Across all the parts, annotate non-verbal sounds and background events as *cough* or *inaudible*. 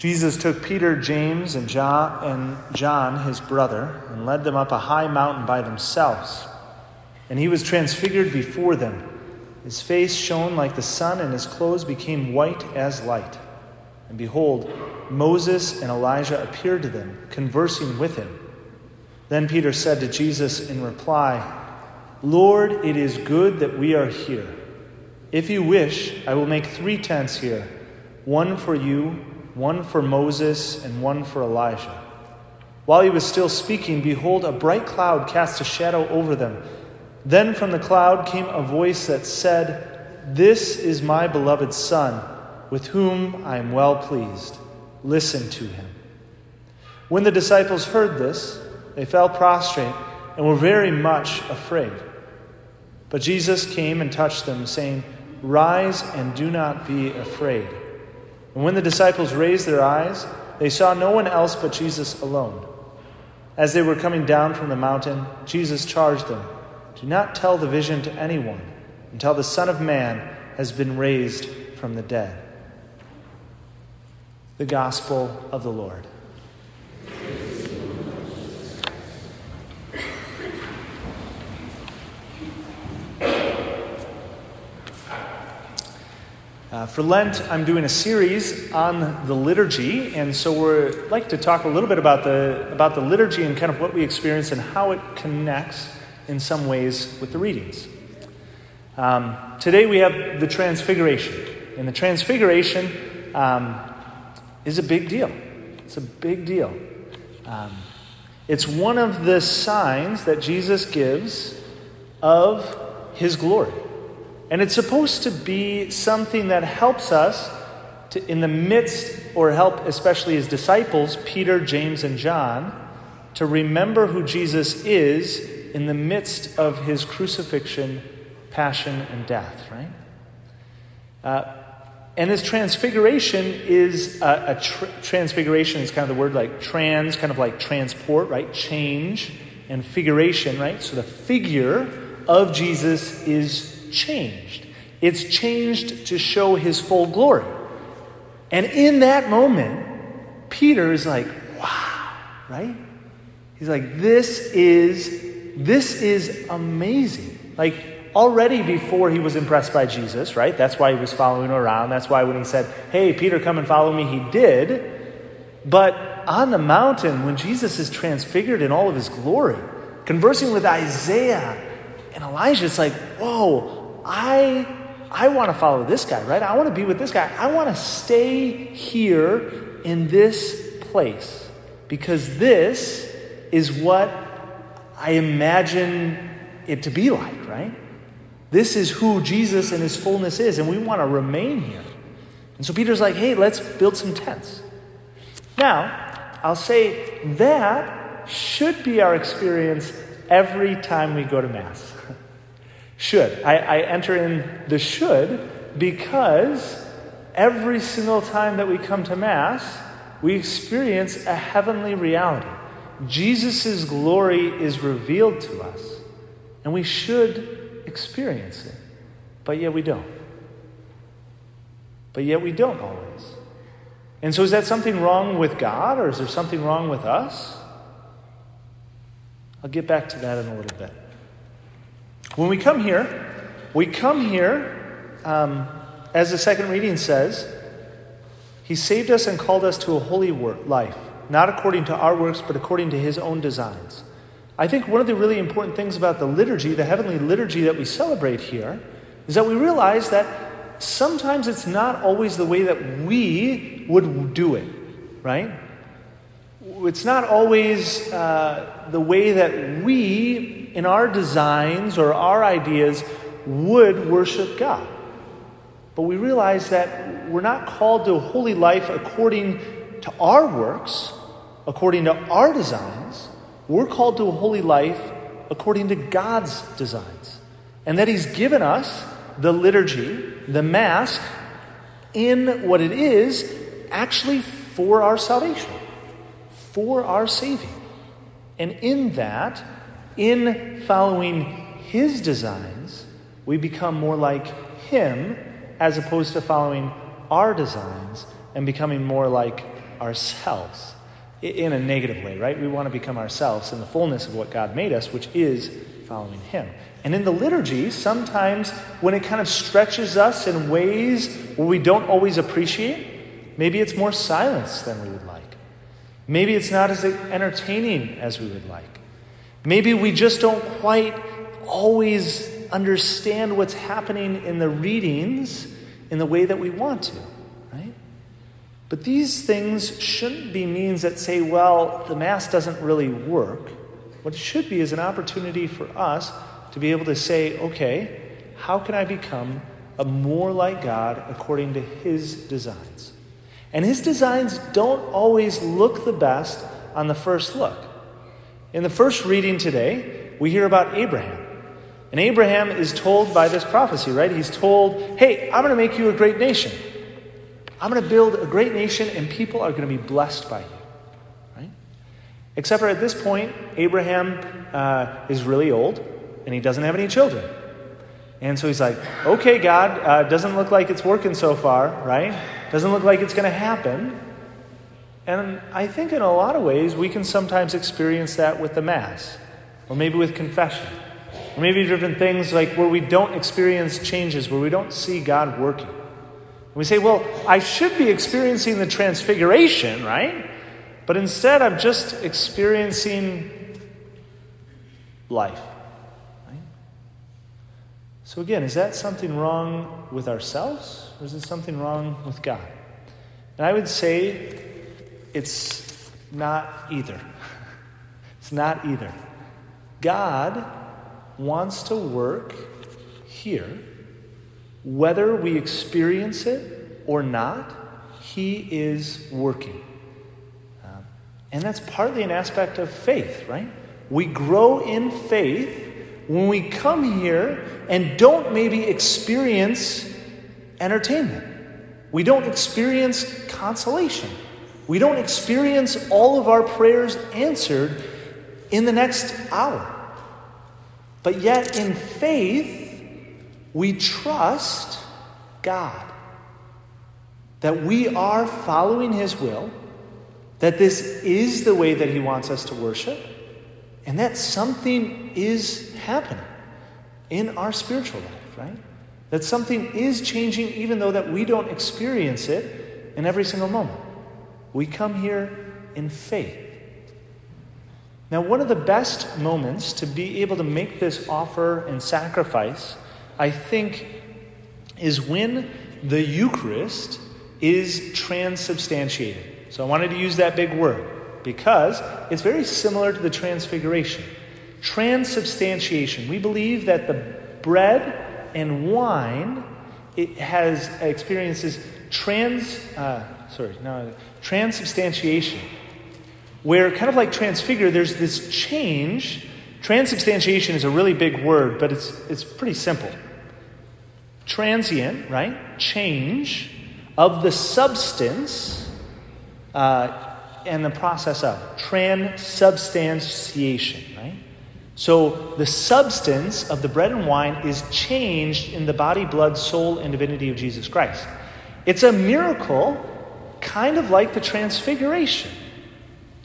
Jesus took Peter, James, and John, and John, his brother, and led them up a high mountain by themselves. And he was transfigured before them. His face shone like the sun, and his clothes became white as light. And behold, Moses and Elijah appeared to them, conversing with him. Then Peter said to Jesus in reply, Lord, it is good that we are here. If you wish, I will make three tents here one for you one for Moses and one for Elijah. While he was still speaking, behold, a bright cloud cast a shadow over them. Then from the cloud came a voice that said, This is my beloved Son, with whom I am well pleased. Listen to him. When the disciples heard this, they fell prostrate and were very much afraid. But Jesus came and touched them, saying, Rise and do not be afraid. And when the disciples raised their eyes, they saw no one else but Jesus alone. As they were coming down from the mountain, Jesus charged them Do not tell the vision to anyone until the Son of Man has been raised from the dead. The Gospel of the Lord. Uh, for Lent, I'm doing a series on the liturgy, and so we'd like to talk a little bit about the, about the liturgy and kind of what we experience and how it connects in some ways with the readings. Um, today we have the Transfiguration, and the Transfiguration um, is a big deal. It's a big deal. Um, it's one of the signs that Jesus gives of his glory. And it's supposed to be something that helps us to, in the midst, or help especially his disciples, Peter, James, and John, to remember who Jesus is in the midst of his crucifixion, passion, and death, right? Uh, and this transfiguration is a, a tr- transfiguration is kind of the word like trans, kind of like transport, right? Change and figuration, right? So the figure of Jesus is changed. It's changed to show his full glory. And in that moment, Peter is like, wow, right? He's like, this is, this is amazing. Like, already before he was impressed by Jesus, right? That's why he was following around. That's why when he said, hey, Peter, come and follow me, he did. But on the mountain, when Jesus is transfigured in all of his glory, conversing with Isaiah and Elijah, it's like, whoa, I, I want to follow this guy, right? I want to be with this guy. I want to stay here in this place because this is what I imagine it to be like, right? This is who Jesus and his fullness is, and we want to remain here. And so Peter's like, hey, let's build some tents. Now, I'll say that should be our experience every time we go to Mass. *laughs* Should. I, I enter in the should because every single time that we come to Mass, we experience a heavenly reality. Jesus' glory is revealed to us, and we should experience it. But yet we don't. But yet we don't always. And so, is that something wrong with God, or is there something wrong with us? I'll get back to that in a little bit. When we come here, we come here, um, as the second reading says, He saved us and called us to a holy work, life, not according to our works, but according to His own designs. I think one of the really important things about the liturgy, the heavenly liturgy that we celebrate here, is that we realize that sometimes it's not always the way that we would do it, right? It's not always uh, the way that we in our designs or our ideas would worship God. But we realize that we're not called to a holy life according to our works, according to our designs. We're called to a holy life according to God's designs. And that He's given us the liturgy, the Mass, in what it is actually for our salvation, for our saving. And in that, in following His designs, we become more like Him as opposed to following our designs and becoming more like ourselves in a negative way, right? We want to become ourselves in the fullness of what God made us, which is following Him. And in the liturgy, sometimes when it kind of stretches us in ways where we don't always appreciate, maybe it's more silence than we would like. Maybe it's not as entertaining as we would like. Maybe we just don't quite always understand what's happening in the readings in the way that we want to, right? But these things shouldn't be means that say, well, the Mass doesn't really work. What it should be is an opportunity for us to be able to say, okay, how can I become a more like God according to His designs? And His designs don't always look the best on the first look. In the first reading today, we hear about Abraham. And Abraham is told by this prophecy, right? He's told, hey, I'm going to make you a great nation. I'm going to build a great nation, and people are going to be blessed by you. Right? Except for at this point, Abraham uh, is really old, and he doesn't have any children. And so he's like, okay, God, uh, doesn't look like it's working so far, right? Doesn't look like it's going to happen. And I think in a lot of ways, we can sometimes experience that with the Mass, or maybe with confession, or maybe different things like where we don't experience changes, where we don't see God working. And we say, well, I should be experiencing the transfiguration, right? But instead, I'm just experiencing life. So, again, is that something wrong with ourselves, or is it something wrong with God? And I would say it's not either. It's not either. God wants to work here, whether we experience it or not, He is working. Um, and that's partly an aspect of faith, right? We grow in faith when we come here and don't maybe experience entertainment. We don't experience consolation. We don't experience all of our prayers answered in the next hour. But yet, in faith, we trust God that we are following His will, that this is the way that He wants us to worship, and that something is happening in our spiritual life, right? That something is changing even though that we don't experience it in every single moment. We come here in faith. Now, one of the best moments to be able to make this offer and sacrifice, I think, is when the Eucharist is transubstantiated. So I wanted to use that big word because it's very similar to the transfiguration. Transubstantiation. We believe that the bread and wine it has experiences trans uh, sorry no transubstantiation, where kind of like transfigure, there's this change. Transubstantiation is a really big word, but it's, it's pretty simple. Transient, right? Change of the substance uh, and the process of transubstantiation, right? So the substance of the bread and wine is changed in the body, blood, soul, and divinity of Jesus Christ. It's a miracle kind of like the transfiguration.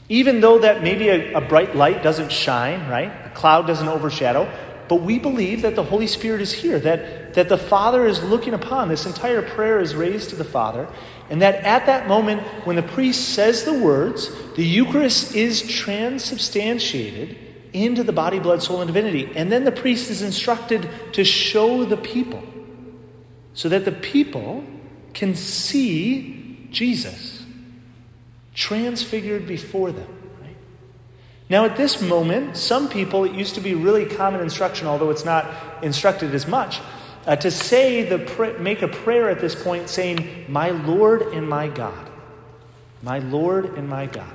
Even though that maybe a, a, bright light doesn't shine, right? A cloud doesn't overshadow, but we believe that the Holy Spirit is here, that, that the Father is looking upon. This entire prayer is raised to the Father, and that at that moment, when the priest says the words, the Eucharist is transubstantiated into the body, blood, soul, and divinity. And then the priest is instructed to show the people so that the people can see Jesus, transfigured before them. Right? Now, at this moment, some people, it used to be really common instruction, although it's not instructed as much, uh, to say the make a prayer at this point saying, "My Lord and my God, my Lord and my God."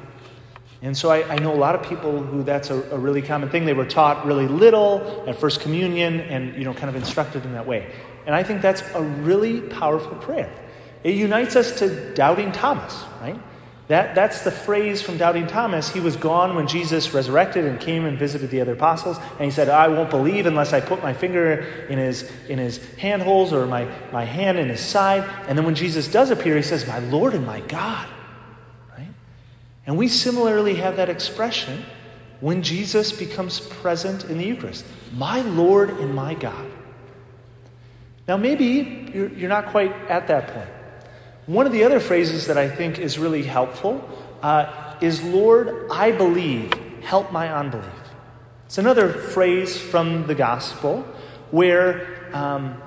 And so I, I know a lot of people who that's a, a, really common thing. They were taught really little at First Communion and, you know, kind of instructed in that way. And I think that's a really powerful prayer. It unites us to doubting Thomas, right? That, that's the phrase from Doubting Thomas. He was gone when Jesus resurrected and came and visited the other apostles. And he said, I won't believe unless I put my finger in his, in his handholes or my, my hand in his side. And then when Jesus does appear, he says, My Lord and my God. Right? And we similarly have that expression when Jesus becomes present in the Eucharist my Lord and my God. Now, maybe you're, you're not quite at that point. One of the other phrases that I think is really helpful uh, is Lord, I believe, help my unbelief. It's another phrase from the gospel where, um,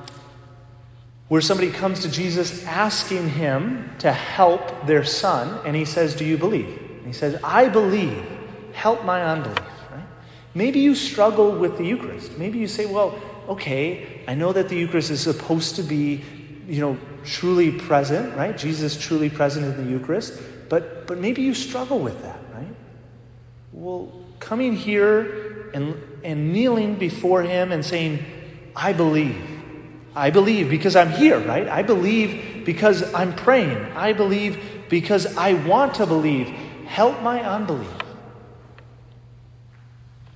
where somebody comes to Jesus asking him to help their son, and he says, Do you believe? And he says, I believe, help my unbelief. Right? Maybe you struggle with the Eucharist. Maybe you say, Well, okay, I know that the Eucharist is supposed to be, you know, truly present, right? Jesus truly present in the Eucharist, but, but maybe you struggle with that, right? Well, coming here and, and kneeling before Him and saying, I believe. I believe because I'm here, right? I believe because I'm praying. I believe because I want to believe. Help my unbelief.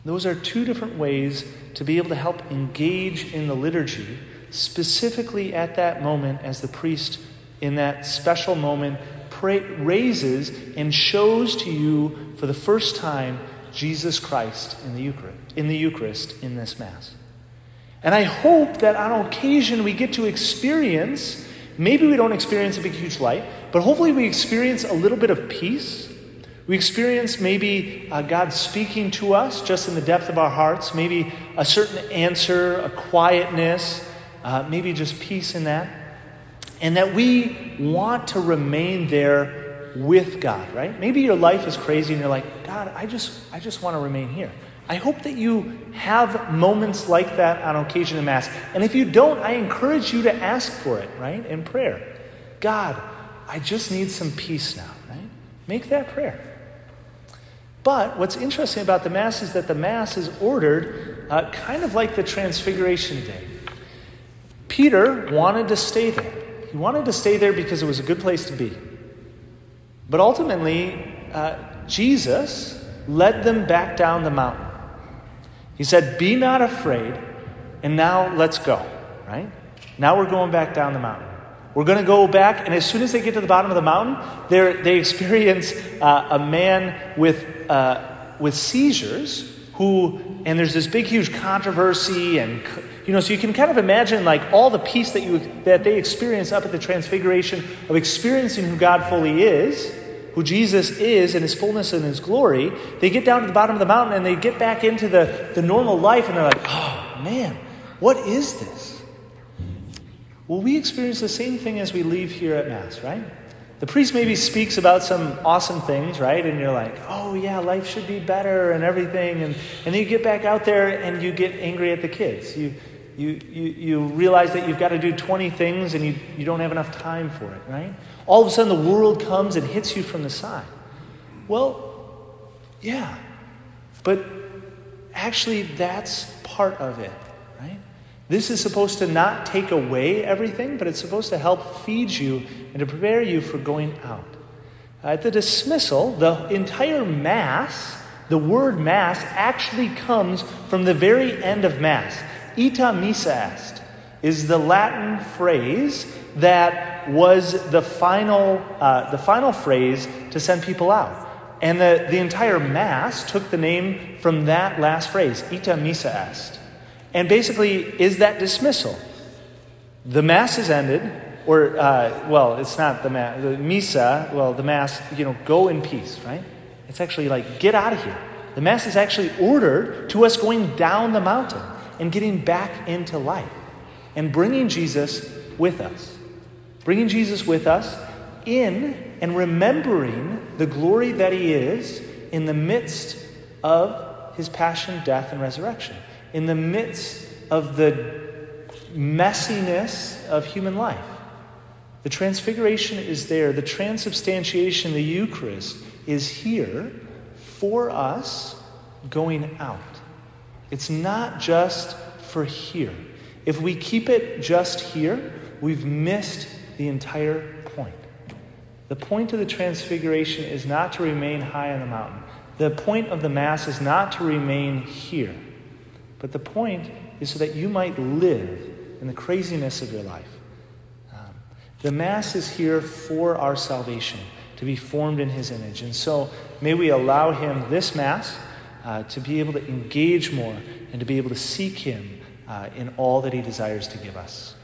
Those are two different ways to be able to help engage in the liturgy, specifically at that moment as the priest, in that special moment, pray, raises and shows to you for the first time Jesus Christ in the Eucharist, in the Eucharist in this Mass. And I hope that on occasion we get to experience, maybe we don't experience a big, huge light, but hopefully we experience a little bit of peace we experience maybe uh, God speaking to us just in the depth of our hearts, maybe a certain answer, a quietness, uh, maybe just peace in that. And that we want to remain there with God, right? Maybe your life is crazy and you're like, God, I just, I just want to remain here. I hope that you have moments like that on occasion in Mass. And if you don't, I encourage you to ask for it, right? In prayer. God, I just need some peace now, right? Make that prayer. But what's interesting about the Mass is that the Mass is ordered uh, kind of like the Transfiguration Day. Peter wanted to stay there. He wanted to stay there because it was a good place to be. But ultimately, uh, Jesus led them back down the mountain. He said, Be not afraid, and now let's go, right? Now we're going back down the mountain. We're going to go back, and as soon as they get to the bottom of the mountain, they experience uh, a man with, uh, with seizures who, and there's this big, huge controversy, and you know, so you can kind of imagine like all the peace that you that they experience up at the Transfiguration of experiencing who God fully is, who Jesus is in His fullness and His glory. They get down to the bottom of the mountain and they get back into the, the normal life, and they're like, oh man, what is this? Well, we experience the same thing as we leave here at Mass, right? The priest maybe speaks about some awesome things, right? And you're like, oh, yeah, life should be better and everything. And, and then you get back out there and you get angry at the kids. You, you, you, you realize that you've got to do 20 things and you, you don't have enough time for it, right? All of a sudden, the world comes and hits you from the side. Well, yeah. But actually, that's part of it. Right? This is supposed to not take away everything, but it's supposed to help feed you and to prepare you for going out. Uh, at the dismissal, the entire Mass, the word Mass, actually comes from the very end of Mass. Ite missa est is the Latin phrase that was the final, uh, the final phrase to send people out. And the, the entire Mass took the name from that last phrase, ita missa est. And basically, is that dismissal? The Mass is ended, or, uh, well, it's not the Mass, the Misa, well, the Mass, you know, go in peace, right? It's actually like, get out of here. The Mass is actually ordered to us going down the mountain and getting back into life and bringing Jesus with us. Bringing Jesus with us in and remembering the glory that He is in the midst of His passion, death, and resurrection in the midst of the messiness of human life. The transfiguration is there, the transubstantiation, the Eucharist, is here for us going out. It's not just for here. If we keep it just here, we've missed the entire point. The point of the transfiguration is not to remain high on the mountain. The point of the Mass is not to remain here. But the point is so that you might live in the craziness of your life. Um, the Mass is here for our salvation, to be formed in His image. And so may we allow Him this Mass uh, to be able to engage more and to be able to seek Him uh, in all that He desires to give us.